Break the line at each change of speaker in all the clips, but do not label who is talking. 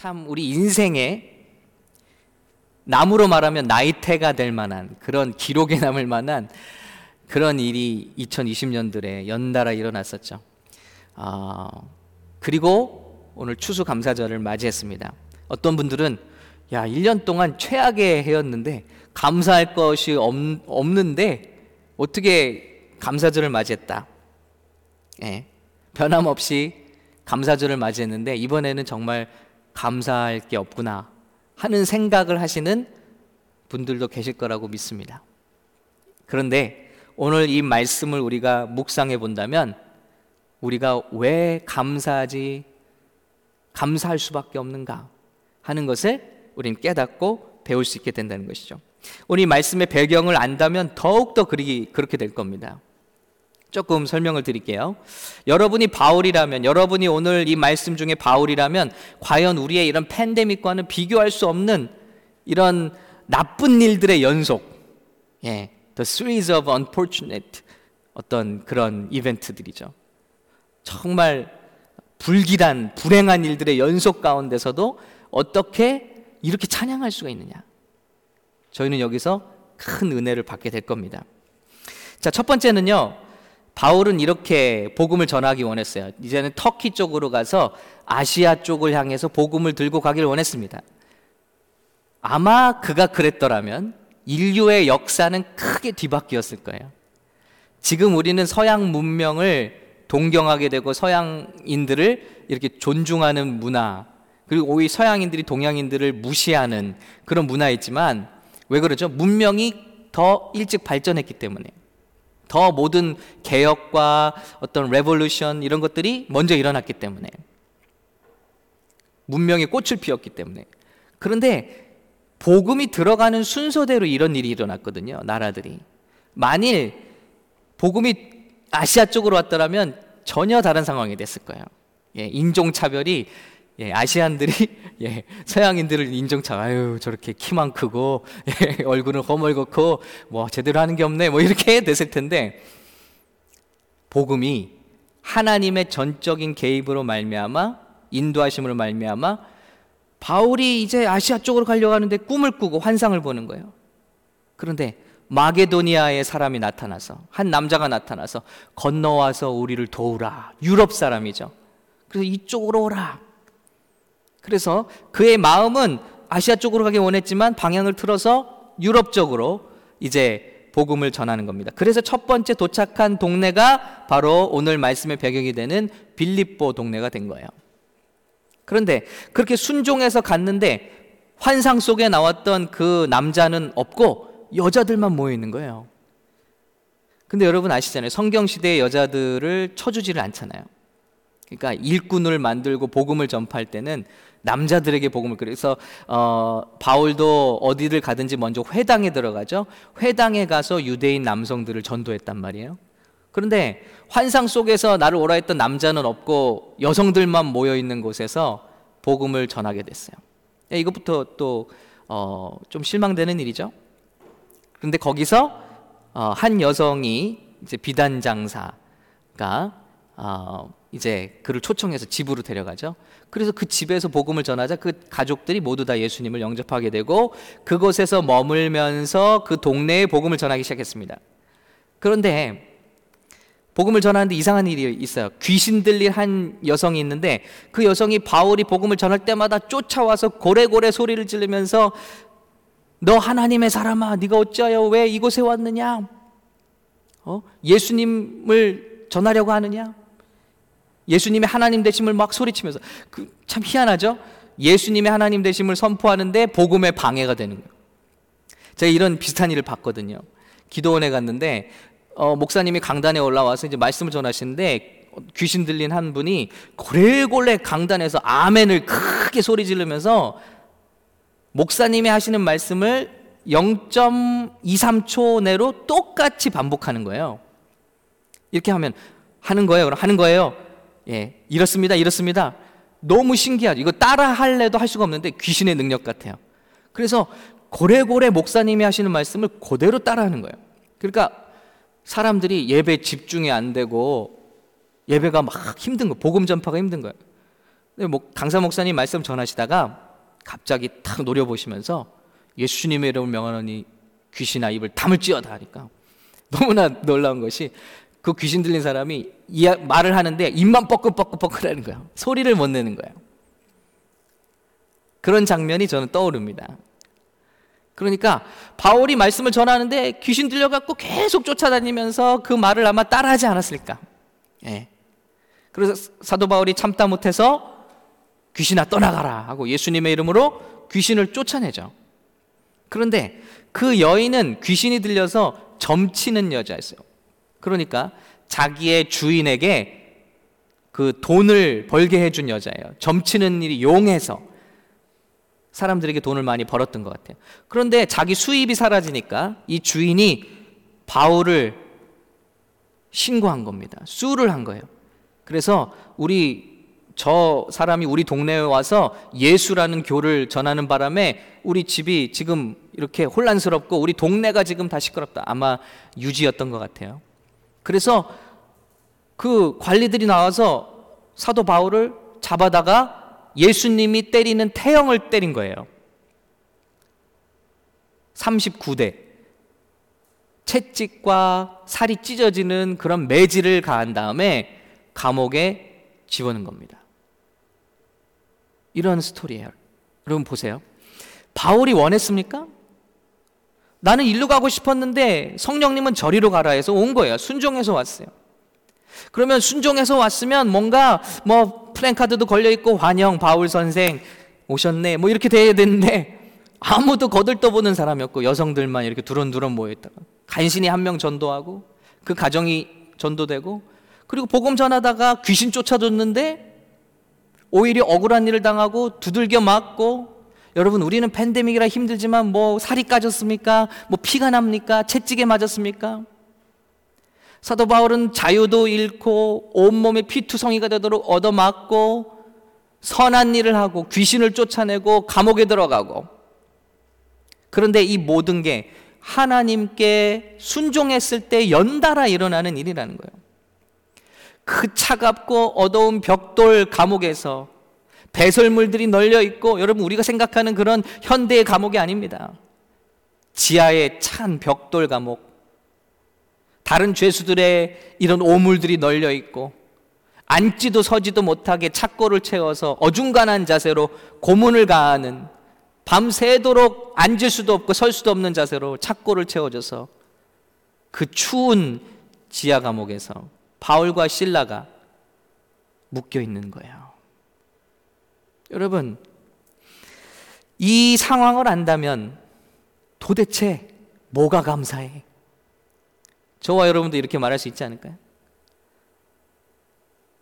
참 우리 인생에 나무로 말하면 나이테가 될 만한 그런 기록에 남을 만한 그런 일이 2020년들에 연달아 일어났었죠. 아, 그리고 오늘 추수감사절을 맞이했습니다. 어떤 분들은 야, 1년 동안 최악의 해였는데 감사할 것이 없, 없는데 어떻게 감사절을 맞이했다. 예. 변함없이 감사절을 맞이했는데 이번에는 정말 감사할 게 없구나 하는 생각을 하시는 분들도 계실 거라고 믿습니다. 그런데 오늘 이 말씀을 우리가 묵상해 본다면 우리가 왜 감사하지 감사할 수밖에 없는가 하는 것을 우린 깨닫고 배울 수 있게 된다는 것이죠. 우리 말씀의 배경을 안다면 더욱더 그렇게 될 겁니다. 조금 설명을 드릴게요. 여러분이 바울이라면, 여러분이 오늘 이 말씀 중에 바울이라면, 과연 우리의 이런 팬데믹과는 비교할 수 없는 이런 나쁜 일들의 연속, 예, the series of unfortunate 어떤 그런 이벤트들이죠. 정말 불길한, 불행한 일들의 연속 가운데서도 어떻게 이렇게 찬양할 수가 있느냐. 저희는 여기서 큰 은혜를 받게 될 겁니다. 자, 첫 번째는요, 바울은 이렇게 복음을 전하기 원했어요. 이제는 터키 쪽으로 가서 아시아 쪽을 향해서 복음을 들고 가기를 원했습니다. 아마 그가 그랬더라면 인류의 역사는 크게 뒤바뀌었을 거예요. 지금 우리는 서양 문명을 동경하게 되고 서양인들을 이렇게 존중하는 문화, 그리고 오히려 서양인들이 동양인들을 무시하는 그런 문화였지만 왜 그러죠? 문명이 더 일찍 발전했기 때문에. 더 모든 개혁과 어떤 revolution 이런 것들이 먼저 일어났기 때문에 문명의 꽃을 피웠기 때문에 그런데 복음이 들어가는 순서대로 이런 일이 일어났거든요. 나라들이 만일 복음이 아시아 쪽으로 왔더라면 전혀 다른 상황이 됐을 거예요. 예, 인종 차별이 예, 아시안들이 예, 서양인들을 인종차 아유 저렇게 키만 크고 예, 얼굴은 허물겋고 뭐 제대로 하는 게 없네 뭐 이렇게 됐을 텐데 복음이 하나님의 전적인 개입으로 말미암아 인도하심으로 말미암아 바울이 이제 아시아 쪽으로 가려고 하는데 꿈을 꾸고 환상을 보는 거예요. 그런데 마게도니아의 사람이 나타나서 한 남자가 나타나서 건너와서 우리를 도우라. 유럽 사람이죠. 그래서 이쪽으로 오라. 그래서 그의 마음은 아시아 쪽으로 가기 원했지만 방향을 틀어서 유럽 쪽으로 이제 복음을 전하는 겁니다. 그래서 첫 번째 도착한 동네가 바로 오늘 말씀의 배경이 되는 빌립보 동네가 된 거예요. 그런데 그렇게 순종해서 갔는데 환상 속에 나왔던 그 남자는 없고 여자들만 모여 있는 거예요. 근데 여러분 아시잖아요. 성경 시대의 여자들을 쳐주지를 않잖아요. 그러니까 일꾼을 만들고 복음을 전파할 때는 남자들에게 복음을 그래서 어, 바울도 어디를 가든지 먼저 회당에 들어가죠. 회당에 가서 유대인 남성들을 전도했단 말이에요. 그런데 환상 속에서 나를 오라 했던 남자는 없고 여성들만 모여 있는 곳에서 복음을 전하게 됐어요. 예, 이것부터 또좀 어, 실망되는 일이죠. 그런데 거기서 어, 한 여성이 이제 비단 장사가 어, 이제 그를 초청해서 집으로 데려가죠. 그래서 그 집에서 복음을 전하자 그 가족들이 모두 다 예수님을 영접하게 되고 그곳에서 머물면서 그 동네에 복음을 전하기 시작했습니다. 그런데 복음을 전하는데 이상한 일이 있어요. 귀신 들린 한 여성이 있는데 그 여성이 바울이 복음을 전할 때마다 쫓아와서 고래고래 소리를 지르면서 너 하나님의 사람아 네가 어찌하여 왜 이곳에 왔느냐? 어? 예수님을 전하려고 하느냐? 예수님의 하나님 되심을 막 소리치면서 그 참 희한하죠? 예수님의 하나님 되심을 선포하는데 복음의 방해가 되는 거예요. 제가 이런 비슷한 일을 봤거든요. 기도원에 갔는데 어, 목사님이 강단에 올라와서 이제 말씀을 전하시는데 귀신 들린 한 분이 고래고래 강단에서 아멘을 크게 소리 지르면서 목사님이 하시는 말씀을 0.23초 내로 똑같이 반복하는 거예요. 이렇게 하면 하는 거예요. 그럼 하는 거예요. 예, 이렇습니다. 이렇습니다. 너무 신기하죠. 이거 따라 할래도 할 수가 없는데 귀신의 능력 같아요. 그래서 고래고래 목사님이 하시는 말씀을 그대로 따라 하는 거예요. 그러니까 사람들이 예배 집중이 안 되고 예배가 막 힘든 거, 복음 전파가 힘든 거예요. 뭐 강사 목사님 말씀 전하시다가 갑자기 탁 노려보시면서 예수님의 이름을 명하노니 귀신아 입을 담을 찌어다 하니까 너무나 놀라운 것이 그 귀신 들린 사람이 이 말을 하는데 입만 뻐끔뻐끔뻐끔하는 거예요. 소리를 못 내는 거예요. 그런 장면이 저는 떠오릅니다. 그러니까 바울이 말씀을 전하는데 귀신 들려갖고 계속 쫓아다니면서 그 말을 아마 따라하지 않았을까. 예. 그래서 사도 바울이 참다 못해서 귀신아 떠나가라 하고 예수님의 이름으로 귀신을 쫓아내죠. 그런데 그 여인은 귀신이 들려서 점치는 여자였어요. 그러니까 자기의 주인에게 그 돈을 벌게 해준 여자예요. 점치는 일이 용해서 사람들에게 돈을 많이 벌었던 것 같아요. 그런데 자기 수입이 사라지니까 이 주인이 바울을 신고한 겁니다. 수를 한 거예요. 그래서 우리 저 사람이 우리 동네에 와서 예수라는 교를 전하는 바람에 우리 집이 지금 이렇게 혼란스럽고 우리 동네가 지금 다 시끄럽다. 아마 유지였던 것 같아요. 그래서 그 관리들이 나와서 사도 바울을 잡아다가 예수님이 때리는 태형을 때린 거예요. 39대. 채찍과 살이 찢어지는 그런 매질을 가한 다음에 감옥에 집어넣은 겁니다. 이런 스토리예요. 여러분 보세요. 바울이 원했습니까? 나는 일로 가고 싶었는데 성령님은 저리로 가라 해서 온 거예요. 순종해서 왔어요. 그러면 순종해서 왔으면 뭔가 뭐 플랜카드도 걸려 있고 환영 바울 선생 오셨네 뭐 이렇게 돼야 되는데 아무도 거들떠보는 사람이었고 여성들만 이렇게 두런두런 모여 있다가 간신히 한 명 전도하고 그 가정이 전도되고 그리고 복음 전하다가 귀신 쫓아줬는데 오히려 억울한 일을 당하고 두들겨 맞고 여러분 우리는 팬데믹이라 힘들지만 뭐 살이 까졌습니까? 뭐 피가 납니까? 채찍에 맞았습니까? 사도 바울은 자유도 잃고 온몸에 피투성이가 되도록 얻어맞고 선한 일을 하고 귀신을 쫓아내고 감옥에 들어가고 그런데 이 모든 게 하나님께 순종했을 때 연달아 일어나는 일이라는 거예요. 그 차갑고 어두운 벽돌 감옥에서 배설물들이 널려 있고 여러분 우리가 생각하는 그런 현대의 감옥이 아닙니다. 지하에 찬 벽돌 감옥, 다른 죄수들의 이런 오물들이 널려 있고 앉지도 서지도 못하게 착고를 채워서 어중간한 자세로 고문을 가하는 밤새도록 앉을 수도 없고 설 수도 없는 자세로 착고를 채워줘서 그 추운 지하 감옥에서 바울과 신라가 묶여 있는 거예요. 여러분, 이 상황을 안다면 도대체 뭐가 감사해? 저와 여러분도 이렇게 말할 수 있지 않을까요?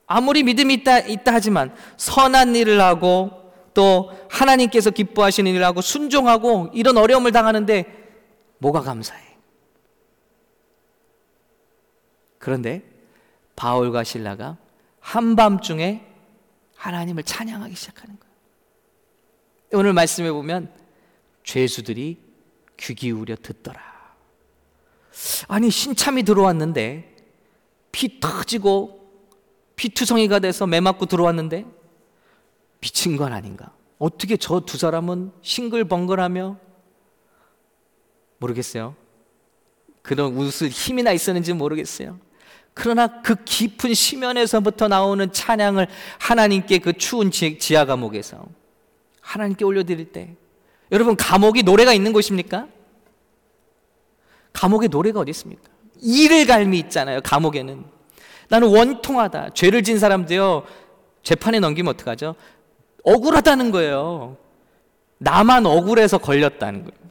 아무리 믿음이 있다, 있다 하지만 선한 일을 하고 또 하나님께서 기뻐하시는 일을 하고 순종하고 이런 어려움을 당하는데 뭐가 감사해? 그런데 바울과 신라가 한밤중에 하나님을 찬양하기 시작하는 거예요. 오늘 말씀해 보면 죄수들이 귀 기울여 듣더라. 아니 신참이 들어왔는데 피 터지고 피투성이가 돼서 매 맞고 들어왔는데 미친 건 아닌가? 어떻게 저 두 사람은 싱글벙글하며 모르겠어요. 그런 웃을 힘이나 있었는지 모르겠어요. 그러나 그 깊은 심연에서부터 나오는 찬양을 하나님께 그 추운 지하 감옥에서 하나님께 올려드릴 때 여러분 감옥이 노래가 있는 곳입니까? 감옥에 노래가 어디 있습니까? 이를 갈미 있잖아요. 감옥에는 나는 원통하다. 죄를 진 사람도요. 재판에 넘기면 어떡하죠? 억울하다는 거예요. 나만 억울해서 걸렸다는 거예요.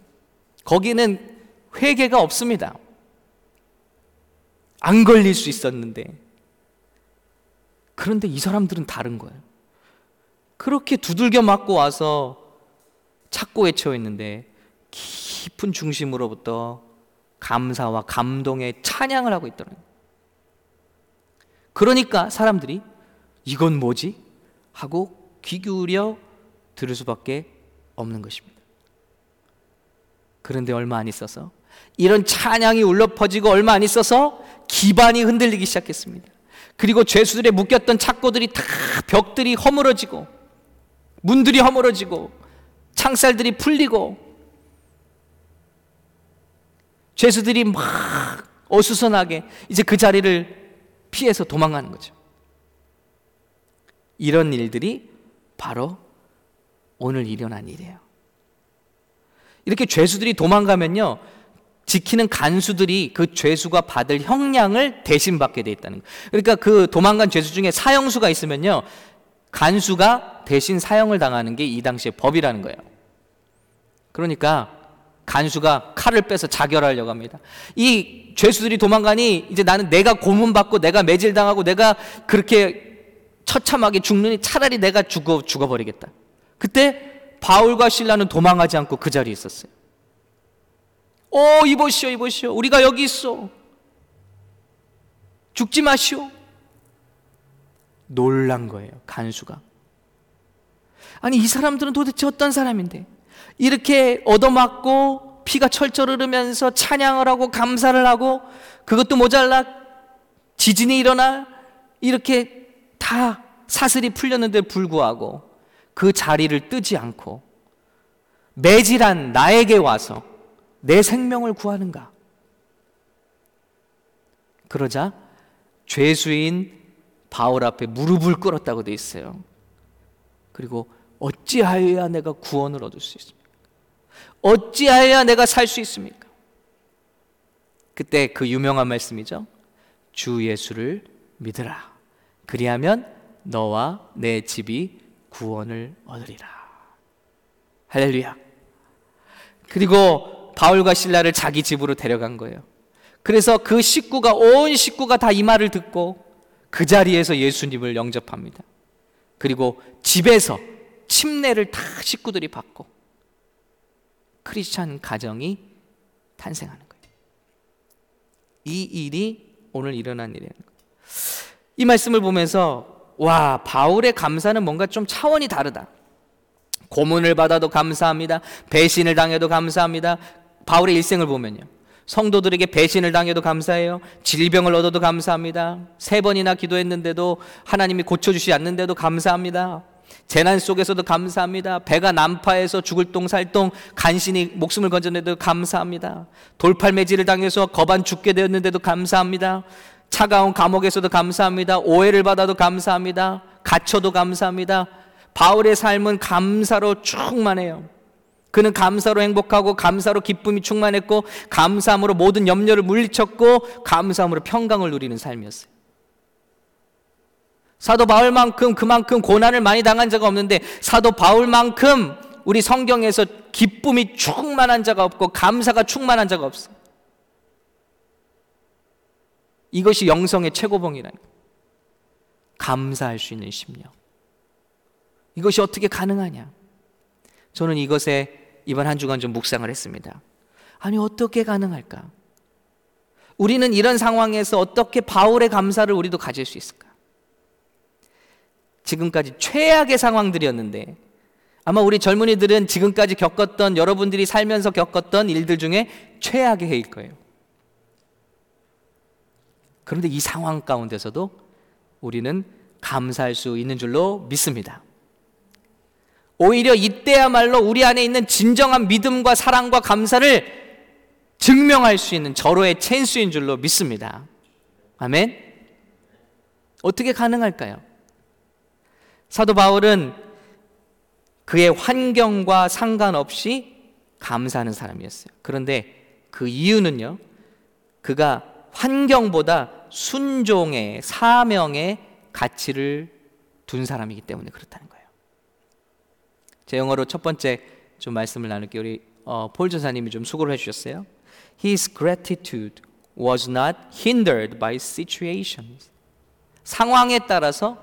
거기는 회개가 없습니다. 안 걸릴 수 있었는데. 그런데 이 사람들은 다른 거예요. 그렇게 두들겨 맞고 와서 찾고 외쳐 있는데 깊은 중심으로부터 감사와 감동의 찬양을 하고 있더라고요. 그러니까 사람들이 이건 뭐지? 하고 귀 기울여 들을 수밖에 없는 것입니다. 그런데 얼마 안 있어서 이런 찬양이 울려 퍼지고 얼마 안 있어서 기반이 흔들리기 시작했습니다. 그리고 죄수들의 묶였던 착고들이 다 벽들이 허물어지고 문들이 허물어지고 창살들이 풀리고 죄수들이 막 어수선하게 이제 그 자리를 피해서 도망가는 거죠. 이런 일들이 바로 오늘 일어난 일이에요. 이렇게 죄수들이 도망가면요. 지키는 간수들이 그 죄수가 받을 형량을 대신 받게 돼 있다는 거예요. 그러니까 그 도망간 죄수 중에 사형수가 있으면요. 간수가 대신 사형을 당하는 게 이 당시의 법이라는 거예요. 그러니까 간수가 칼을 빼서 자결하려고 합니다. 이 죄수들이 도망가니 이제 나는 내가 고문받고 내가 매질당하고 내가 그렇게 처참하게 죽느니 차라리 내가 죽어 죽어버리겠다. 그때 바울과 신라는 도망하지 않고 그 자리에 있었어요. 오 이보시오 이보시오 우리가 여기 있어. 죽지 마시오. 놀란 거예요 간수가. 아니 이 사람들은 도대체 어떤 사람인데 이렇게 얻어맞고 피가 철철 흐르면서 찬양을 하고 감사를 하고 그것도 모자라 지진이 일어나 이렇게 다 사슬이 풀렸는데 불구하고 그 자리를 뜨지 않고 매질한 나에게 와서 내 생명을 구하는가? 그러자 죄수인 바울 앞에 무릎을 꿇었다고 돼 있어요. 그리고 어찌하여야 내가 구원을 얻을 수 있습니까? 어찌하여야 내가 살 수 있습니까? 그때 그 유명한 말씀이죠. 주 예수를 믿으라. 그리하면 너와 내 집이 구원을 얻으리라. 할렐루야. 그리고 바울과 신라를 자기 집으로 데려간 거예요. 그래서 그 식구가 온 식구가 다 이 말을 듣고 그 자리에서 예수님을 영접합니다. 그리고 집에서 침례를 다 식구들이 받고 크리스찬 가정이 탄생하는 거예요. 이 일이 오늘 일어난 일이에요. 이 말씀을 보면서 와 바울의 감사는 뭔가 좀 차원이 다르다. 고문을 받아도 감사합니다. 배신을 당해도 감사합니다. 바울의 일생을 보면요. 성도들에게 배신을 당해도 감사해요. 질병을 얻어도 감사합니다. 세 번이나 기도했는데도 하나님이 고쳐주시 않는데도 감사합니다. 재난 속에서도 감사합니다. 배가 난파해서 죽을 똥 살똥 간신히 목숨을 건져내도 감사합니다. 돌팔매질을 당해서 거반 죽게 되었는데도 감사합니다. 차가운 감옥에서도 감사합니다. 오해를 받아도 감사합니다. 갇혀도 감사합니다. 바울의 삶은 감사로 충만해요. 그는 감사로 행복하고 감사로 기쁨이 충만했고 감사함으로 모든 염려를 물리쳤고 감사함으로 평강을 누리는 삶이었어요. 사도 바울만큼 그만큼 고난을 많이 당한 자가 없는데 사도 바울만큼 우리 성경에서 기쁨이 충만한 자가 없고 감사가 충만한 자가 없어. 이것이 영성의 최고봉이라는 거예요. 감사할 수 있는 심령. 이것이 어떻게 가능하냐? 저는 이것에 이번 한 주간 좀 묵상을 했습니다. 아니, 어떻게 가능할까? 우리는 이런 상황에서 어떻게 바울의 감사를 우리도 가질 수 있을까? 지금까지 최악의 상황들이었는데 아마 우리 젊은이들은 지금까지 겪었던 여러분들이 살면서 겪었던 일들 중에 최악의 해일 거예요. 그런데 이 상황 가운데서도 우리는 감사할 수 있는 줄로 믿습니다. 오히려 이때야말로 우리 안에 있는 진정한 믿음과 사랑과 감사를 증명할 수 있는 절호의 찬스인 줄로 믿습니다. 아멘. 어떻게 가능할까요? 사도 바울은 그의 환경과 상관없이 감사하는 사람이었어요. 그런데 그 이유는요, 그가 환경보다 순종의 사명의 가치를 둔 사람이기 때문에 그렇다는 거예요. 제 영어로 첫 번째 좀 말씀을 나눌게요. 우리 어, 폴 전사님이 좀 수고를 해주셨어요. His gratitude was not hindered by situations. 상황에 따라서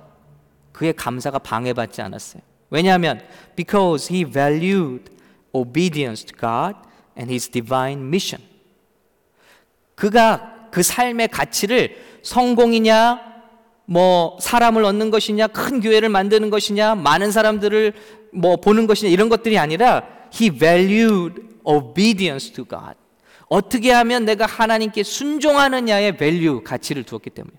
그의 감사가 방해받지 않았어요. 왜냐하면 because he valued obedience to God and his divine mission. 그가 그 삶의 가치를 성공이냐 뭐 사람을 얻는 것이냐 큰 교회를 만드는 것이냐 많은 사람들을 뭐 보는 것이냐 이런 것들이 아니라 he valued obedience to God. 어떻게 하면 내가 하나님께 순종하느냐의 value 가치를 두었기 때문에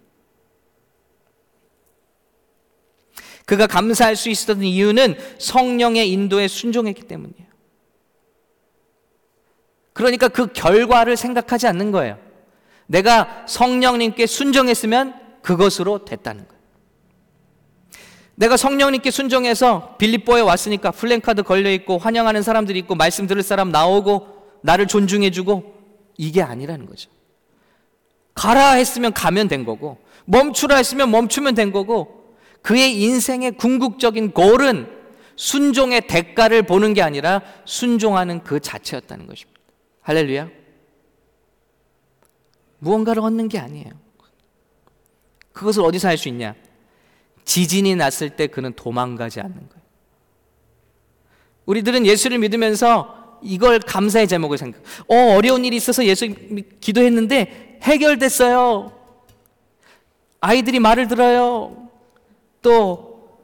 그가 감사할 수 있었던 이유는 성령의 인도에 순종했기 때문이에요. 그러니까 그 결과를 생각하지 않는 거예요. 내가 성령님께 순종했으면 그것으로 됐다는 거예요. 내가 성령님께 순종해서 빌립보에 왔으니까 플랜카드 걸려 있고 환영하는 사람들이 있고 말씀 들을 사람 나오고 나를 존중해 주고 이게 아니라는 거죠. 가라 했으면 가면 된 거고 멈추라 했으면 멈추면 된 거고 그의 인생의 궁극적인 골은 순종의 대가를 보는 게 아니라 순종하는 그 자체였다는 것입니다. 할렐루야. 무언가를 얻는 게 아니에요. 그것을 어디서 할 수 있냐? 지진이 났을 때 그는 도망가지 않는 거예요. 우리들은 예수를 믿으면서 이걸 감사의 제목을 생각. 어, 어려운 일이 있어서 예수 기도했는데 해결됐어요. 아이들이 말을 들어요. 또,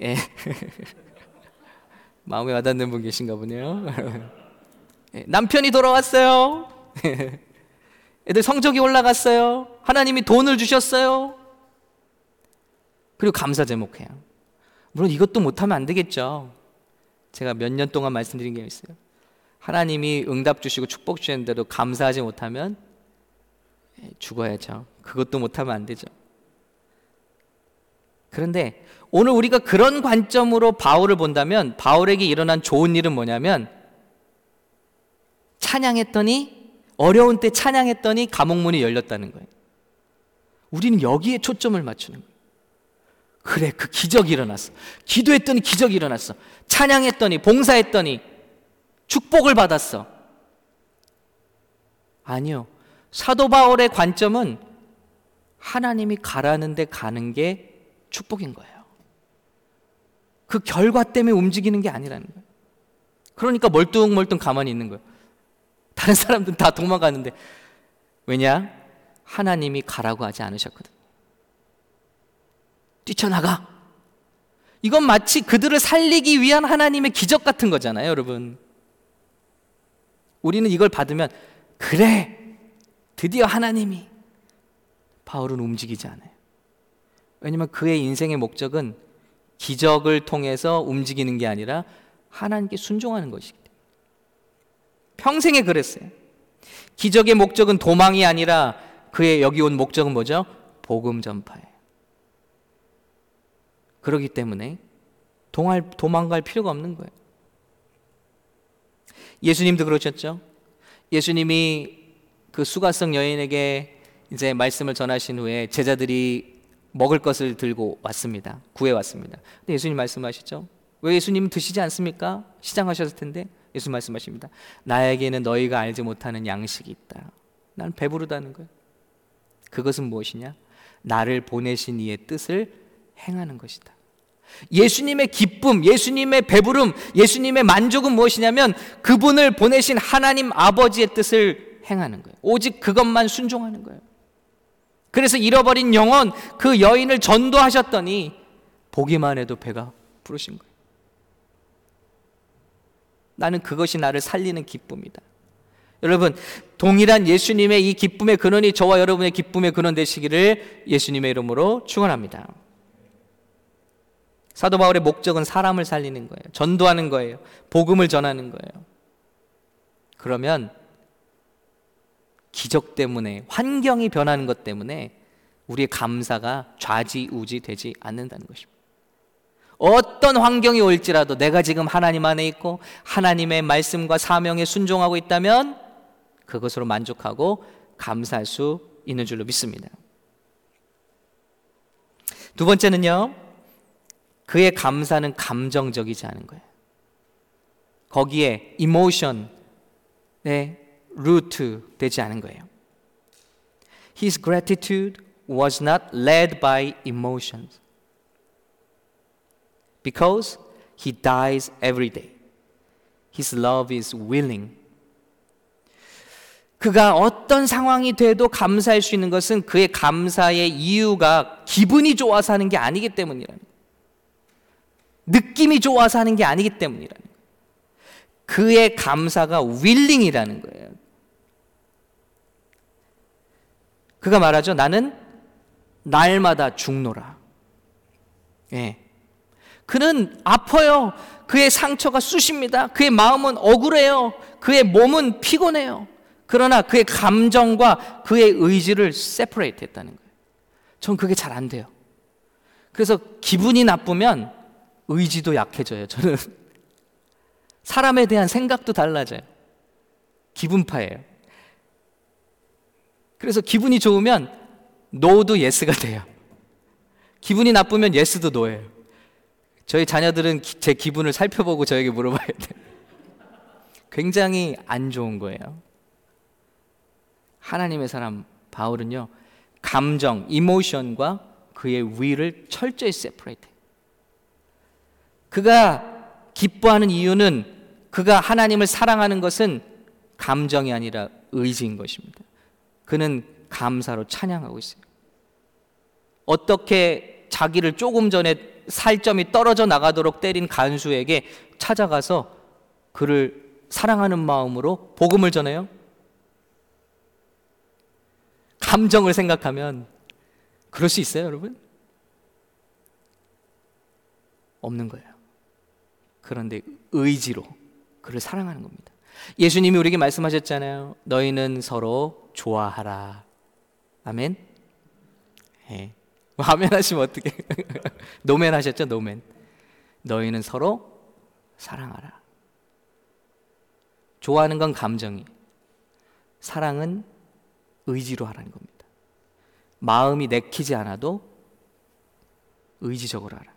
예. 마음에 와닿는 분 계신가 보네요. 예, 남편이 돌아왔어요. 애들 성적이 올라갔어요. 하나님이 돈을 주셨어요. 그리고 감사 제목해요. 물론 이것도 못하면 안 되겠죠. 제가 몇 년 동안 말씀드린 게 있어요. 하나님이 응답 주시고 축복 주셨는데도 감사하지 못하면 예, 죽어야죠. 그것도 못하면 안 되죠. 그런데 오늘 우리가 그런 관점으로 바울을 본다면 바울에게 일어난 좋은 일은 뭐냐면 찬양했더니 어려운 때 찬양했더니 감옥문이 열렸다는 거예요. 우리는 여기에 초점을 맞추는 거예요. 그래, 그 기적이 일어났어. 기도했더니 기적이 일어났어. 찬양했더니, 봉사했더니, 축복을 받았어. 아니요. 사도 바울의 관점은 하나님이 가라는데 가는 게 축복인 거예요. 그 결과 때문에 움직이는 게 아니라는 거예요. 그러니까 멀뚱멀뚱 가만히 있는 거예요. 다른 사람들은 다 도망가는데 왜냐? 하나님이 가라고 하지 않으셨거든. 뛰쳐나가. 이건 마치 그들을 살리기 위한 하나님의 기적 같은 거잖아요, 여러분. 우리는 이걸 받으면 그래. 드디어 하나님이 바울은 움직이지 않아요. 왜냐면 그의 인생의 목적은 기적을 통해서 움직이는 게 아니라 하나님께 순종하는 것이기 때문에. 평생에 그랬어요. 기적의 목적은 도망이 아니라 그의 여기 온 목적은 뭐죠? 복음 전파예요. 그러기 때문에 동할, 도망갈 필요가 없는 거예요. 예수님도 그러셨죠? 예수님이 그 수가성 여인에게 이제 말씀을 전하신 후에 제자들이 먹을 것을 들고 왔습니다. 구해 왔습니다. 근데 예수님 말씀하시죠? 왜 예수님 드시지 않습니까? 시장하셨을 텐데 예수 말씀하십니다. 나에게는 너희가 알지 못하는 양식이 있다. 난 배부르다는 거예요. 그것은 무엇이냐? 나를 보내신 이의 뜻을 행하는 것이다. 예수님의 기쁨, 예수님의 배부름, 예수님의 만족은 무엇이냐면 그분을 보내신 하나님 아버지의 뜻을 행하는 거예요. 오직 그것만 순종하는 거예요. 그래서 잃어버린 영혼 그 여인을 전도하셨더니 보기만 해도 배가 부르신 거예요. 나는 그것이 나를 살리는 기쁨이다. 여러분, 동일한 예수님의 이 기쁨의 근원이 저와 여러분의 기쁨의 근원 되시기를 예수님의 이름으로 축원합니다. 사도 바울의 목적은 사람을 살리는 거예요. 전도하는 거예요. 복음을 전하는 거예요. 그러면 기적 때문에 환경이 변하는 것 때문에 우리의 감사가 좌지우지 되지 않는다는 것입니다. 어떤 환경이 올지라도 내가 지금 하나님 안에 있고 하나님의 말씀과 사명에 순종하고 있다면 그것으로 만족하고 감사할 수 있는 줄로 믿습니다. 두 번째는요, 그의 감사는 감정적이지 않은 거예요. 거기에 이모션의 루트 되지 않은 거예요. His gratitude was not led by emotions. because he dies every day. His love is willing. 그가 어떤 상황이 돼도 감사할 수 있는 것은 그의 감사의 이유가 기분이 좋아서 하는 게 아니기 때문이라는 거예요. 느낌이 좋아서 하는 게 아니기 때문이라는 거예요. 그의 감사가 willing이라는 거예요. 그가 말하죠. 나는 날마다 죽노라. 예. 그는 아파요. 그의 상처가 쑤십니다. 그의 마음은 억울해요. 그의 몸은 피곤해요. 그러나 그의 감정과 그의 의지를 세퍼레이트 했다는 거예요. 전 그게 잘 안 돼요. 그래서 기분이 나쁘면 의지도 약해져요. 저는 사람에 대한 생각도 달라져요. 기분파예요. 그래서 기분이 좋으면 no도 yes가 돼요. 기분이 나쁘면 yes도 no예요. 저희 자녀들은 제 기분을 살펴보고 저에게 물어봐야 돼요. 굉장히 안 좋은 거예요. 하나님의 사람 바울은요, 감정, emotion과 그의 위를 철저히 세퍼레이트. 그가 기뻐하는 이유는 그가 하나님을 사랑하는 것은 감정이 아니라 의지인 것입니다. 그는 감사로 찬양하고 있어요. 어떻게 자기를 조금 전에 살점이 떨어져 나가도록 때린 간수에게 찾아가서 그를 사랑하는 마음으로 복음을 전해요? 감정을 생각하면 그럴 수 있어요, 여러분? 없는 거예요. 그런데 의지로 그를 사랑하는 겁니다. 예수님이 우리에게 말씀하셨잖아요. 너희는 서로 좋아하라. 아멘. 예. 아멘 하시면 어떻게? 노멘 하셨죠, 노멘. 너희는 서로 사랑하라. 좋아하는 건 감정이. 사랑은 의지로 하라는 겁니다. 마음이 내키지 않아도 의지적으로 하라.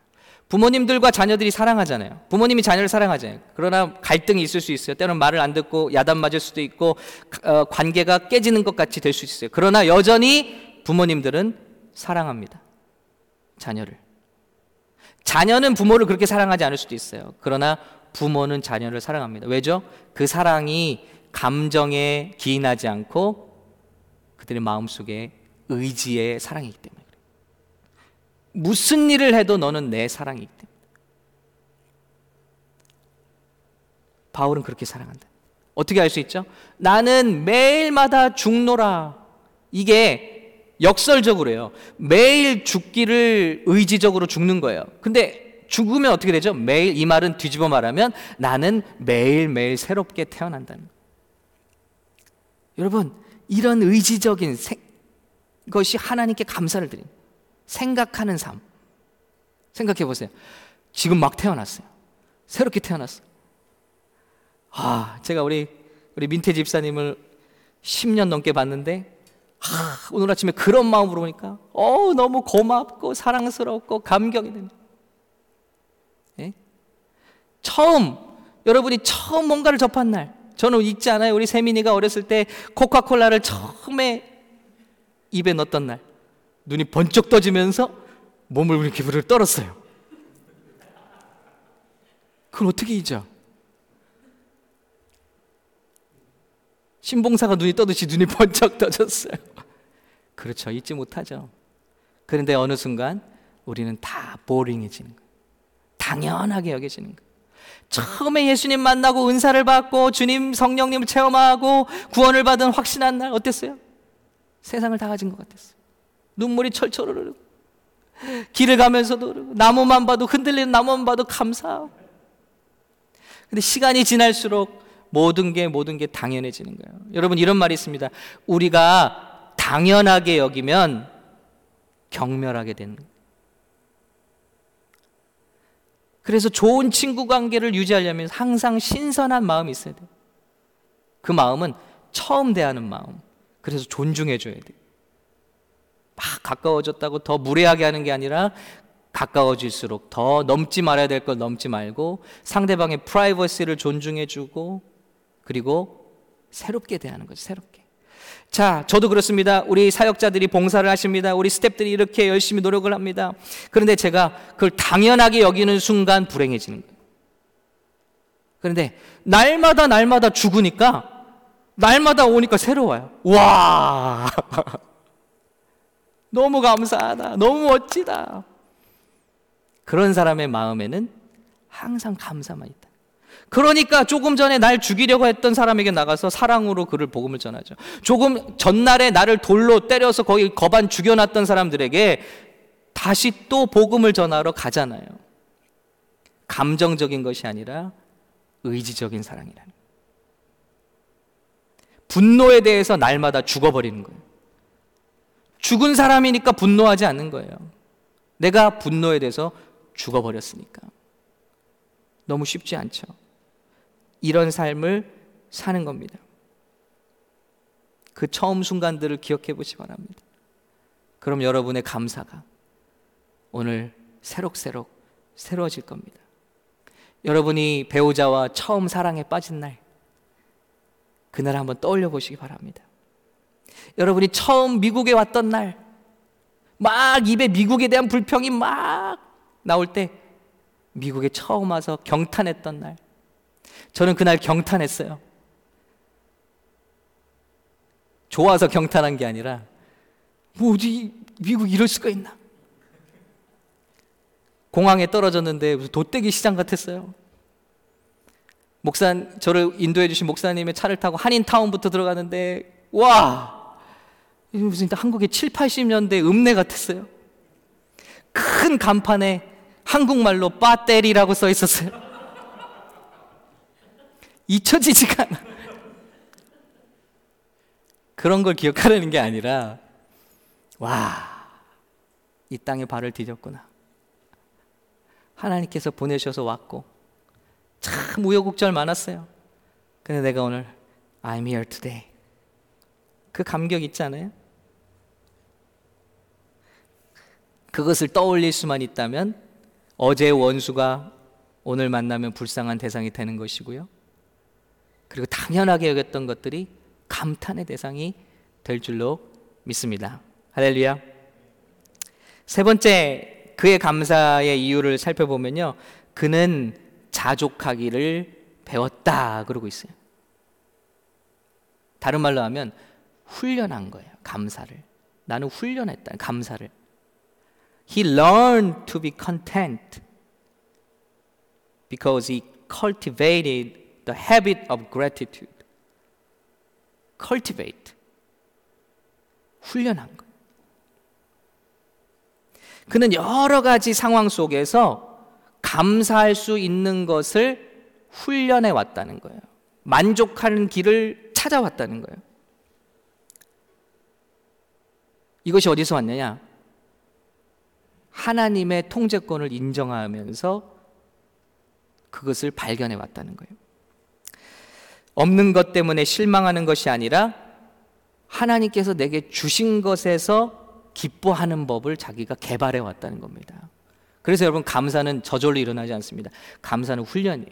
부모님들과 자녀들이 사랑하잖아요. 부모님이 자녀를 사랑하잖아요. 그러나 갈등이 있을 수 있어요. 때로는 말을 안 듣고 야단 맞을 수도 있고 어, 관계가 깨지는 것 같이 될 수 있어요. 그러나 여전히 부모님들은 사랑합니다. 자녀를. 자녀는 부모를 그렇게 사랑하지 않을 수도 있어요. 그러나 부모는 자녀를 사랑합니다. 왜죠? 그 사랑이 감정에 기인하지 않고 그들의 마음속에 의지의 사랑이기 때문에 그래요. 무슨 일을 해도 너는 내 사랑이기 때문에. 바울은 그렇게 사랑한다. 어떻게 알 수 있죠? 나는 매일마다 죽노라. 이게 역설적으로요. 매일 죽기를 의지적으로 죽는 거예요. 근데 죽으면 어떻게 되죠? 매일 이 말은 뒤집어 말하면 나는 매일매일 새롭게 태어난다는 거예요. 여러분, 이런 의지적인 생, 것이 하나님께 감사를 드린 생각하는 삶. 생각해 보세요. 지금 막 태어났어요. 새롭게 태어났어요. 아, 제가 우리 우리 민태 집사님을 10년 넘게 봤는데 아, 오늘 아침에 그런 마음으로 보니까 어 너무 고맙고 사랑스럽고 감격이 됩니다. 예? 처음 여러분이 처음 뭔가를 접한 날 저는 잊지 않아요. 우리 세민이가 어렸을 때 코카콜라를 처음에 입에 넣었던 날 눈이 번쩍 떠지면서 몸을 이렇게 불을 떨었어요. 그걸 어떻게 잊어? 신봉사가 눈이 떠듯이 눈이 번쩍 떠졌어요. 그렇죠. 잊지 못하죠. 그런데 어느 순간 우리는 다 보링해지는 거예요. 당연하게 여겨지는 거예요. 처음에 예수님 만나고 은사를 받고 주님 성령님을 체험하고 구원을 받은 확신한 날 어땠어요? 세상을 다 가진 것 같았어요. 눈물이 철철 흐르고 길을 가면서도 흐르고 나무만 봐도 흔들리는 나무만 봐도 감사하고 근데 시간이 지날수록 모든 게 모든 게 당연해지는 거예요. 여러분 이런 말이 있습니다. 우리가 당연하게 여기면 경멸하게 되는 거예요. 그래서 좋은 친구 관계를 유지하려면 항상 신선한 마음이 있어야 돼요. 그 마음은 처음 대하는 마음. 그래서 존중해 줘야 돼. 막 가까워졌다고 더 무례하게 하는 게 아니라 가까워질수록 더 넘지 말아야 될 걸 넘지 말고 상대방의 프라이버시를 존중해 주고 그리고 새롭게 대하는 거죠. 새롭게. 자, 저도 그렇습니다. 우리 사역자들이 봉사를 하십니다. 우리 스탭들이 이렇게 열심히 노력을 합니다. 그런데 제가 그걸 당연하게 여기는 순간 불행해지는 거예요. 그런데 날마다 날마다 죽으니까 날마다 오니까 새로워요. 와! 너무 감사하다. 너무 멋지다. 그런 사람의 마음에는 항상 감사만 있다. 그러니까 조금 전에 날 죽이려고 했던 사람에게 나가서 사랑으로 그를 복음을 전하죠. 조금 전날에 나를 돌로 때려서 거기 거반 죽여놨던 사람들에게 다시 또 복음을 전하러 가잖아요. 감정적인 것이 아니라 의지적인 사랑이라는. 분노에 대해서 날마다 죽어버리는 거예요. 죽은 사람이니까 분노하지 않는 거예요. 내가 분노에 대해서 죽어버렸으니까. 너무 쉽지 않죠. 이런 삶을 사는 겁니다. 그 처음 순간들을 기억해 보시 기 바랍니다. 그럼 여러분의 감사가 오늘 새록새록 새로워질 겁니다. 여러분이 배우자와 처음 사랑에 빠진 날, 그날 한번 떠올려 보시기 바랍니다. 여러분이 처음 미국에 왔던 날, 막 입에 미국에 대한 불평이 막 나올 때, 미국에 처음 와서 경탄했던 날, 저는 그날 경탄했어요. 좋아서 경탄한 게 아니라, 뭐지, 미국 이럴 수가 있나? 공항에 떨어졌는데 무슨 도떼기 시장 같았어요. 목사 저를 인도해 주신 목사님의 차를 타고 한인타운부터 들어가는데 와 무슨 한국의 7, 80년대 읍내 같았어요. 큰 간판에 한국말로 빠떼리라고 써 있었어요. 잊혀지지가 않아. 그런 걸 기억하려는 게 아니라 와, 이 땅에 발을 디뎠구나. 하나님께서 보내셔서 왔고 참 우여곡절 많았어요. 근데 내가 오늘 I'm here today. 그 감격 있잖아요. 그것을 떠올릴 수만 있다면 어제의 원수가 오늘 만나면 불쌍한 대상이 되는 것이고요. 그리고 당연하게 여겼던 것들이 감탄의 대상이 될 줄로 믿습니다. 할렐루야. 세 번째 그의 감사의 이유를 살펴보면요. 그는 자족하기를 배웠다 그러고 있어요. 다른 말로 하면 훈련한 거예요. 감사를. 나는 훈련했다. 감사를. He learned to be content because he cultivated the habit of gratitude. cultivate. 훈련한 거예요. 그는 여러 가지 상황 속에서 감사할 수 있는 것을 훈련해 왔다는 거예요. 만족하는 길을 찾아왔다는 거예요. 이것이 어디서 왔느냐? 하나님의 통제권을 인정하면서 그것을 발견해 왔다는 거예요. 없는 것 때문에 실망하는 것이 아니라 하나님께서 내게 주신 것에서 기뻐하는 법을 자기가 개발해 왔다는 겁니다. 그래서 여러분 감사는 저절로 일어나지 않습니다. 감사는 훈련이에요.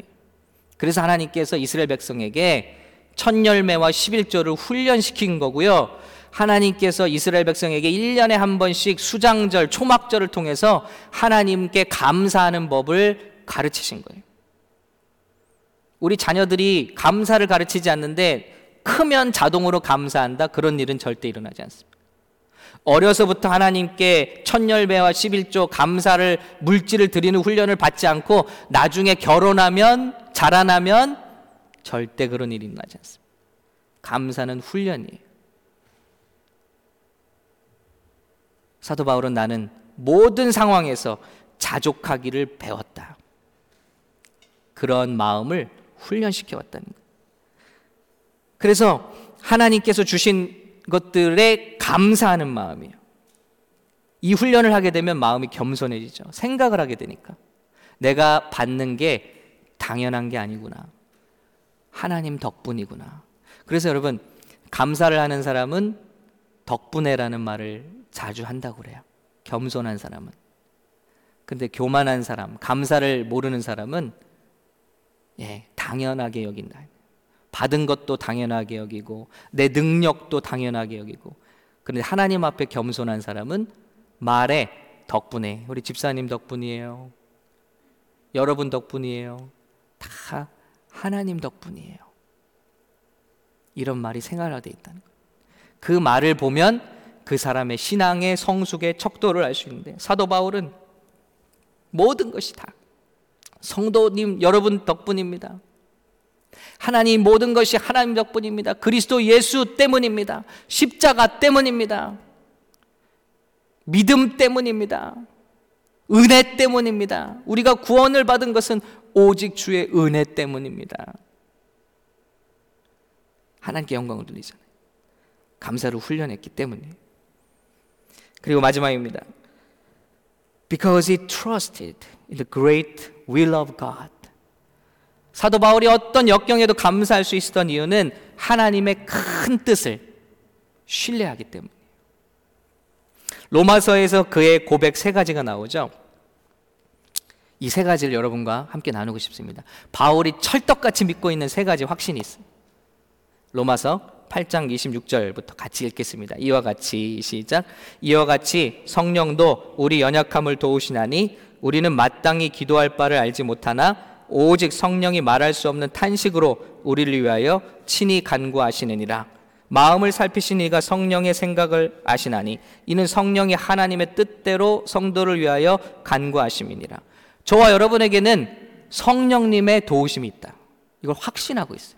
그래서 하나님께서 이스라엘 백성에게 첫 열매와 11조를 훈련시킨 거고요. 하나님께서 이스라엘 백성에게 1년에 한 번씩 수장절, 초막절을 통해서 하나님께 감사하는 법을 가르치신 거예요. 우리 자녀들이 감사를 가르치지 않는데 크면 자동으로 감사한다. 그런 일은 절대 일어나지 않습니다. 어려서부터 하나님께 천열배와 11조 감사를 물질을 드리는 훈련을 받지 않고 나중에 결혼하면 자라나면 절대 그런 일이 일어나지 않습니다. 감사는 훈련이에요. 사도 바울은 나는 모든 상황에서 자족하기를 배웠다. 그런 마음을 훈련시켜 왔다는 거예요. 그래서 하나님께서 주신 것들에 감사하는 마음이에요. 이 훈련을 하게 되면 마음이 겸손해지죠. 생각을 하게 되니까. 내가 받는 게 당연한 게 아니구나. 하나님 덕분이구나. 그래서 여러분, 감사를 하는 사람은 덕분에라는 말을 자주 한다고 그래요. 겸손한 사람은. 근데 교만한 사람, 감사를 모르는 사람은 예, 당연하게 여긴다. 받은 것도 당연하게 여기고 내 능력도 당연하게 여기고 그런데 하나님 앞에 겸손한 사람은 말에 덕분에 우리 집사님 덕분이에요. 여러분 덕분이에요. 다 하나님 덕분이에요. 이런 말이 생활화되어 있다는 거예요. 그 말을 보면 그 사람의 신앙의 성숙의 척도를 알 수 있는데 사도 바울은 모든 것이 다 성도님 여러분 덕분입니다. 하나님 모든 것이 하나님 덕분입니다. 그리스도 예수 때문입니다. 십자가 때문입니다. 믿음 때문입니다. 은혜 때문입니다. 우리가 구원을 받은 것은 오직 주의 은혜 때문입니다. 하나님께 영광을 돌리잖아요. 감사를 훈련했기 때문이에요. 그리고 마지막입니다. Because he trusted the great will of God. 사도 바울이 어떤 역경에도 감사할 수 있었던 이유는 하나님의 큰 뜻을 신뢰하기 때문이에요. 로마서에서 그의 고백 세 가지가 나오죠. 이 세 가지를 여러분과 함께 나누고 싶습니다. 바울이 철떡같이 믿고 있는 세 가지 확신이 있어요. 로마서 8장 26절부터 같이 읽겠습니다. 이와 같이 시작. 이와 같이 성령도 우리 연약함을 도우시나니 우리는 마땅히 기도할 바를 알지 못하나 오직 성령이 말할 수 없는 탄식으로 우리를 위하여 친히 간구하시느니라. 마음을 살피신 이가 성령의 생각을 아시나니 이는 성령이 하나님의 뜻대로 성도를 위하여 간구하심이니라. 저와 여러분에게는 성령님의 도우심이 있다. 이걸 확신하고 있어요.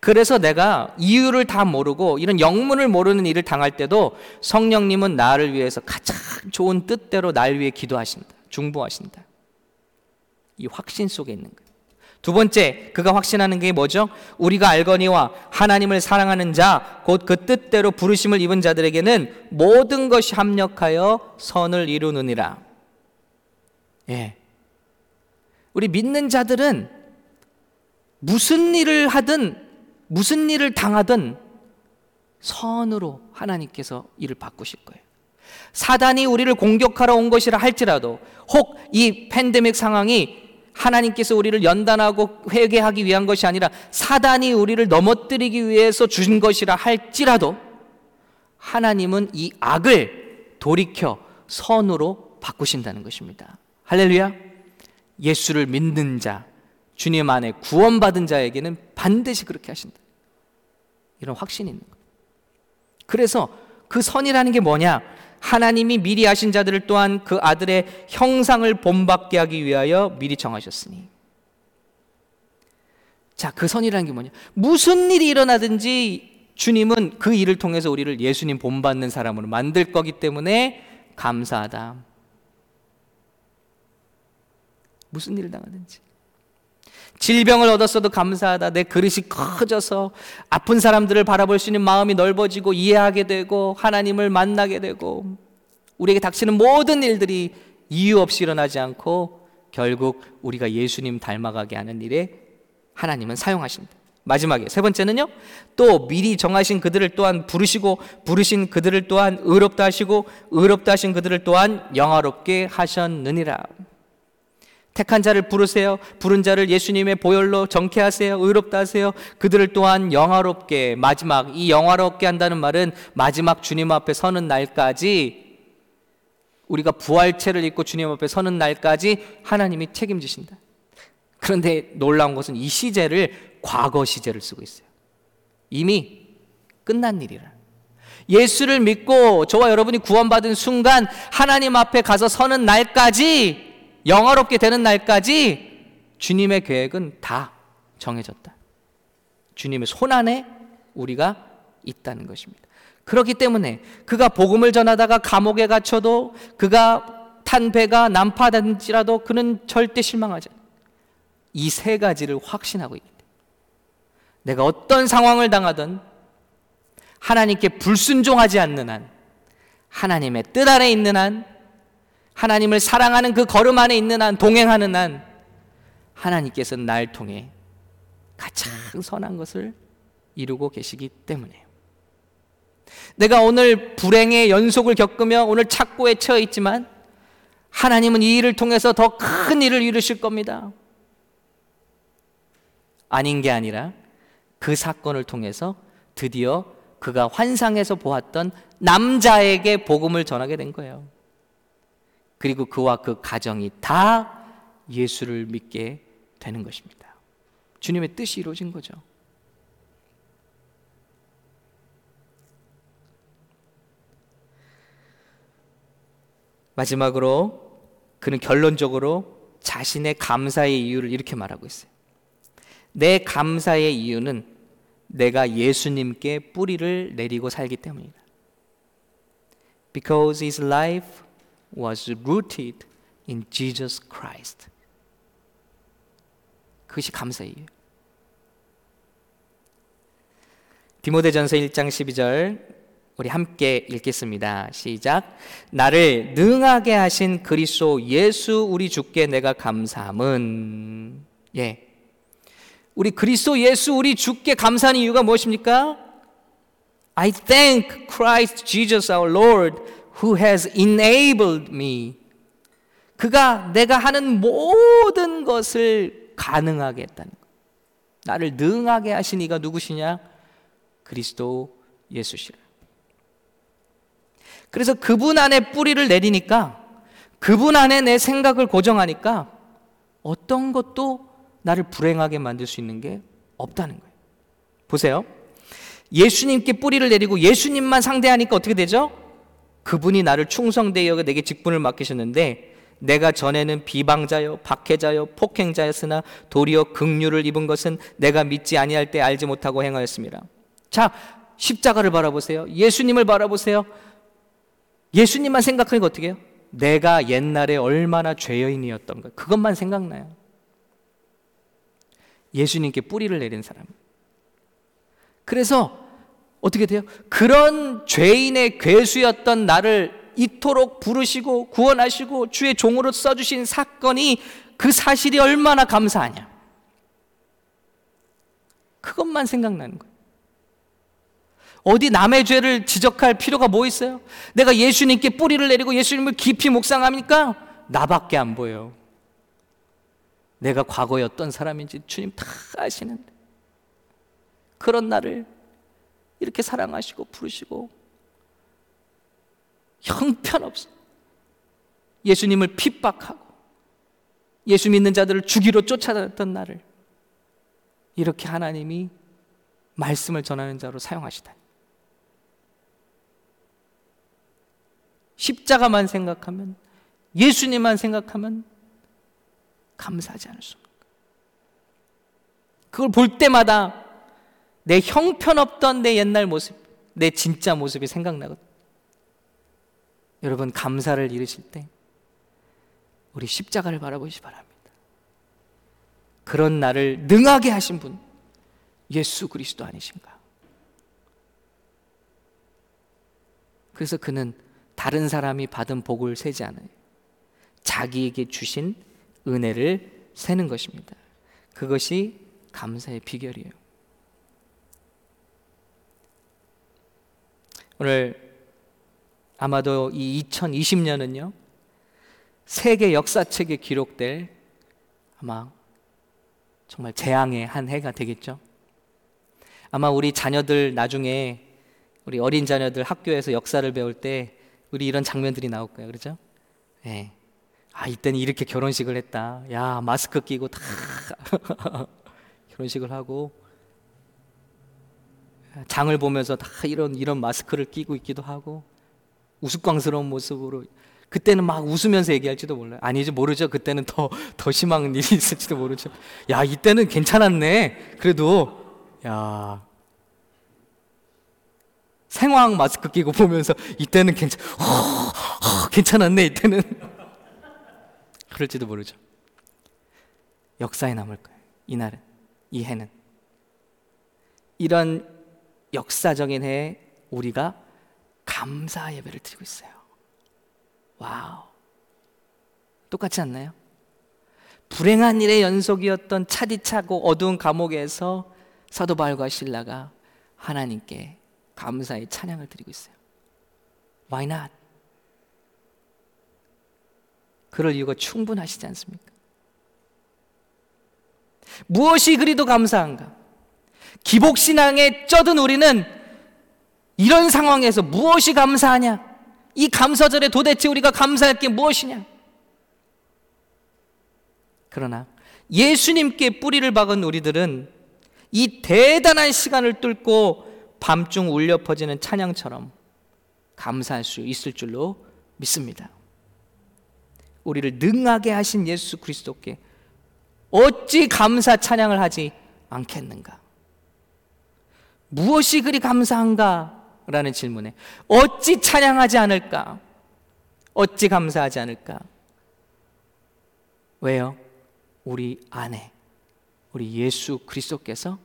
그래서 내가 이유를 다 모르고 이런 영문을 모르는 일을 당할 때도 성령님은 나를 위해서 가장 좋은 뜻대로 날 위해 기도하신다. 중보하신다. 이 확신 속에 있는 거예요. 두 번째, 그가 확신하는 게 뭐죠? 우리가 알거니와 하나님을 사랑하는 자, 곧 그 뜻대로 부르심을 입은 자들에게는 모든 것이 합력하여 선을 이루느니라. 예. 우리 믿는 자들은 무슨 일을 하든 무슨 일을 당하든 선으로 하나님께서 일을 바꾸실 거예요. 사단이 우리를 공격하러 온 것이라 할지라도 혹 이 팬데믹 상황이 하나님께서 우리를 연단하고 회개하기 위한 것이 아니라 사단이 우리를 넘어뜨리기 위해서 주신 것이라 할지라도 하나님은 이 악을 돌이켜 선으로 바꾸신다는 것입니다. 할렐루야. 예수를 믿는 자, 주님 안에 구원받은 자에게는 반드시 그렇게 하신다. 이런 확신이 있는 거예요. 그래서 그 선이라는 게 뭐냐? 하나님이 미리 하신 자들을 또한 그 아들의 형상을 본받게 하기 위하여 미리 정하셨으니. 자, 그 선이라는 게 뭐냐? 무슨 일이 일어나든지 주님은 그 일을 통해서 우리를 예수님 본받는 사람으로 만들 거기 때문에 감사하다. 무슨 일을 당하든지. 질병을 얻었어도 감사하다. 내 그릇이 커져서 아픈 사람들을 바라볼 수 있는 마음이 넓어지고 이해하게 되고 하나님을 만나게 되고 우리에게 닥치는 모든 일들이 이유 없이 일어나지 않고 결국 우리가 예수님 닮아가게 하는 일에 하나님은 사용하신다. 마지막에 세 번째는요. 또 미리 정하신 그들을 또한 부르시고 부르신 그들을 또한 의롭다 하시고 의롭다 하신 그들을 또한 영화롭게 하셨느니라. 택한 자를 부르세요. 부른 자를 예수님의 보혈로 정케하세요. 의롭다 하세요. 그들을 또한 영화롭게 마지막 이 영화롭게 한다는 말은 마지막 주님 앞에 서는 날까지 우리가 부활체를 입고 주님 앞에 서는 날까지 하나님이 책임지신다. 그런데 놀라운 것은 이 시제를 과거 시제를 쓰고 있어요. 이미 끝난 일이라. 예수를 믿고 저와 여러분이 구원받은 순간 하나님 앞에 가서 서는 날까지 영화롭게 되는 날까지 주님의 계획은 다 정해졌다. 주님의 손 안에 우리가 있다는 것입니다. 그렇기 때문에 그가 복음을 전하다가 감옥에 갇혀도 그가 탄 배가 난파된지라도 그는 절대 실망하지 않아. 이세 가지를 확신하고 때문에 내가 어떤 상황을 당하든 하나님께 불순종하지 않는 한 하나님의 뜻 아래 있는 한 하나님을 사랑하는 그 걸음 안에 있는 한, 동행하는 한, 하나님께서 날 통해 가장 선한 것을 이루고 계시기 때문에. 내가 오늘 불행의 연속을 겪으며 오늘 착고에 처해 있지만 하나님은 이 일을 통해서 더 큰 일을 이루실 겁니다. 아닌 게 아니라 그 사건을 통해서 드디어 그가 환상에서 보았던 남자에게 복음을 전하게 된 거예요. 그리고 그와 그 가정이 다 예수를 믿게 되는 것입니다. 주님의 뜻이 이루어진 거죠. 마지막으로 그는 결론적으로 자신의 감사의 이유를 이렇게 말하고 있어요. 내 감사의 이유는 내가 예수님께 뿌리를 내리고 살기 때문이다. Because his life was rooted in Jesus Christ. 그것이 감사예요. 디모데전서 1장 12절 우리 함께 읽겠습니다. 시작. 나를 능하게 하신 그리스도 예수 우리 주께 내가 감사함은 예. 우리 그리스도 예수 우리 주께 감사하는 이유가 무엇입니까? I thank Christ Jesus our Lord who has enabled me. 그가 내가 하는 모든 것을 가능하게 했다는 것. 나를 능하게 하신 이가 누구시냐? 그리스도 예수시라. 그래서 그분 안에 뿌리를 내리니까 그분 안에 내 생각을 고정하니까 어떤 것도 나를 불행하게 만들 수 있는 게 없다는 거예요. 보세요. 예수님께 뿌리를 내리고 예수님만 상대하니까 어떻게 되죠? 그분이 나를 충성되어 내게 직분을 맡기셨는데 내가 전에는 비방자요 박해자요 폭행자였으나 도리어 극류를 입은 것은 내가 믿지 아니할 때 알지 못하고 행하였습니다. 자, 십자가를 바라보세요. 예수님을 바라보세요. 예수님만 생각하니까 어떻게 해요? 내가 옛날에 얼마나 죄여인이었던가. 그것만 생각나요. 예수님께 뿌리를 내린 사람. 그래서 어떻게 돼요? 그런 죄인의 괴수였던 나를 이토록 부르시고 구원하시고 주의 종으로 써주신 사건이 그 사실이 얼마나 감사하냐. 그것만 생각나는 거예요. 어디 남의 죄를 지적할 필요가 뭐 있어요? 내가 예수님께 뿌리를 내리고 예수님을 깊이 묵상하니까 나밖에 안 보여요. 내가 과거에 어떤 사람인지 주님 다 아시는데. 그런 나를 이렇게 사랑하시고 부르시고 형편없어. 예수님을 핍박하고 예수 믿는 자들을 죽이러 쫓아다녔던 나를 이렇게 하나님이 말씀을 전하는 자로 사용하시다. 십자가만 생각하면 예수님만 생각하면 감사하지 않을 수 없는 그걸 볼 때마다 내 형편없던 내 옛날 모습, 내 진짜 모습이 생각나거든. 여러분 감사를 잃으실 때 우리 십자가를 바라보시 바랍니다. 그런 나를 능하게 하신 분 예수 그리스도 아니신가? 그래서 그는 다른 사람이 받은 복을 세지 않아요. 자기에게 주신 은혜를 세는 것입니다. 그것이 감사의 비결이에요. 오늘 아마도 이 2020년은요, 세계 역사책에 기록될 아마 정말 재앙의 한 해가 되겠죠. 아마 우리 자녀들 나중에 우리 어린 자녀들 학교에서 역사를 배울 때 우리 이런 장면들이 나올 거예요. 그렇죠? 예. 네. 아, 이때는 이렇게 결혼식을 했다. 야, 마스크 끼고 다 결혼식을 하고 장을 보면서 다 이런 이런 마스크를 끼고 있기도 하고 우스꽝스러운 모습으로 그때는 막 웃으면서 얘기할지도 몰라요. 아니죠, 모르죠. 그때는 더, 더 심한 일이 있을지도 모르죠. 야, 이때는 괜찮았네. 그래도, 야. 생황 마스크 끼고 보면서 이때는 괜찮, 허, 허, 괜찮았네. 이때는. 그럴지도 모르죠. 역사에 남을 거예요. 이날은, 이 해는. 이런 역사적인 해에 우리가 감사 예배를 드리고 있어요. 와우. 똑같지 않나요? 불행한 일의 연속이었던 차디차고 어두운 감옥에서 사도 바울과 신라가 하나님께 감사의 찬양을 드리고 있어요. Why not? 그럴 이유가 충분하시지 않습니까? 무엇이 그리도 감사한가? 기복신앙에 쩌든 우리는 이런 상황에서 무엇이 감사하냐? 이 감사절에 도대체 우리가 감사할 게 무엇이냐? 그러나 예수님께 뿌리를 박은 우리들은 이 대단한 시간을 뚫고 밤중 울려 퍼지는 찬양처럼 감사할 수 있을 줄로 믿습니다. 우리를 능하게 하신 예수 그리스도께 어찌 감사 찬양을 하지 않겠는가? 무엇이 그리 감사한가? 라는 질문에 어찌 찬양하지 않을까? 어찌 감사하지 않을까? 왜요? 우리 안에 우리 예수 그리스도께서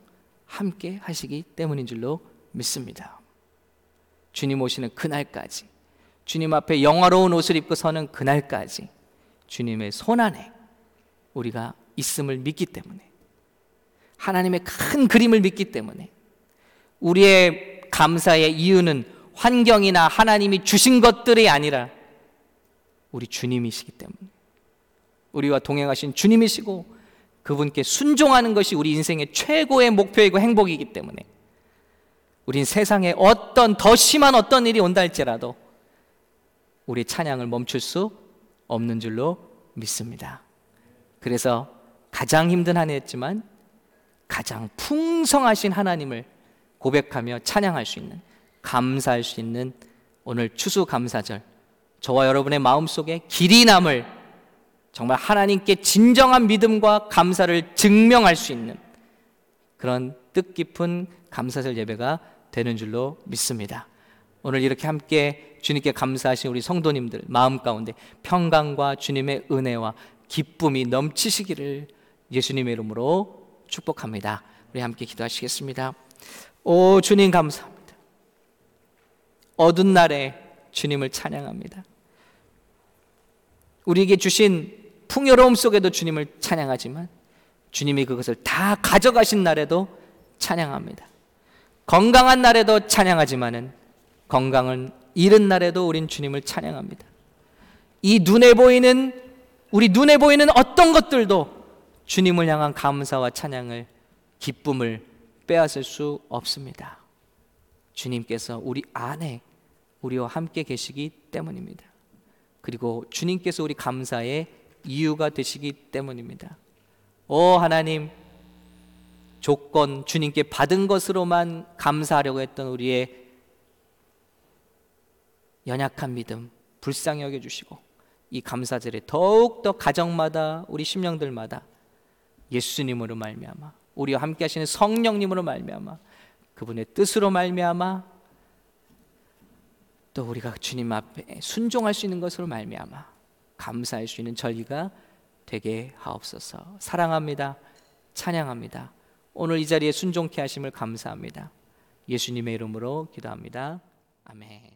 함께 하시기 때문인 줄로 믿습니다. 주님 오시는 그날까지 주님 앞에 영화로운 옷을 입고 서는 그날까지 주님의 손 안에 우리가 있음을 믿기 때문에 하나님의 큰 그림을 믿기 때문에 우리의 감사의 이유는 환경이나 하나님이 주신 것들이 아니라 우리 주님이시기 때문에 우리와 동행하신 주님이시고 그분께 순종하는 것이 우리 인생의 최고의 목표이고 행복이기 때문에 우린 세상에 어떤 더 심한 어떤 일이 온다 할지라도 우리 찬양을 멈출 수 없는 줄로 믿습니다. 그래서 가장 힘든 한 해였지만 가장 풍성하신 하나님을 고백하며 찬양할 수 있는 감사할 수 있는 오늘 추수감사절 저와 여러분의 마음속에 길이 남을 정말 하나님께 진정한 믿음과 감사를 증명할 수 있는 그런 뜻깊은 감사절 예배가 되는 줄로 믿습니다. 오늘 이렇게 함께 주님께 감사하신 우리 성도님들 마음 가운데 평강과 주님의 은혜와 기쁨이 넘치시기를 예수님의 이름으로 축복합니다. 우리 함께 기도하시겠습니다. 오 주님 감사합니다. 어두운 날에 주님을 찬양합니다. 우리에게 주신 풍요로움 속에도 주님을 찬양하지만 주님이 그것을 다 가져가신 날에도 찬양합니다. 건강한 날에도 찬양하지만은 건강은 잃은 날에도 우린 주님을 찬양합니다. 이 눈에 보이는 우리 눈에 보이는 어떤 것들도 주님을 향한 감사와 찬양을 기쁨을 빼앗을 수 없습니다. 주님께서 우리 안에 우리와 함께 계시기 때문입니다. 그리고 주님께서 우리 감사의 이유가 되시기 때문입니다. 오 하나님 조건 주님께 받은 것으로만 감사하려고 했던 우리의 연약한 믿음 불쌍히 여겨 주시고 이 감사절에 더욱 더 가정마다 우리 심령들마다 예수님으로 말미암아 우리와 함께 하시는 성령님으로 말미암아 그분의 뜻으로 말미암아 또 우리가 주님 앞에 순종할 수 있는 것으로 말미암아 감사할 수 있는 절기가 되게 하옵소서. 사랑합니다. 찬양합니다. 오늘 이 자리에 순종케 하심을 감사합니다. 예수님의 이름으로 기도합니다. 아멘.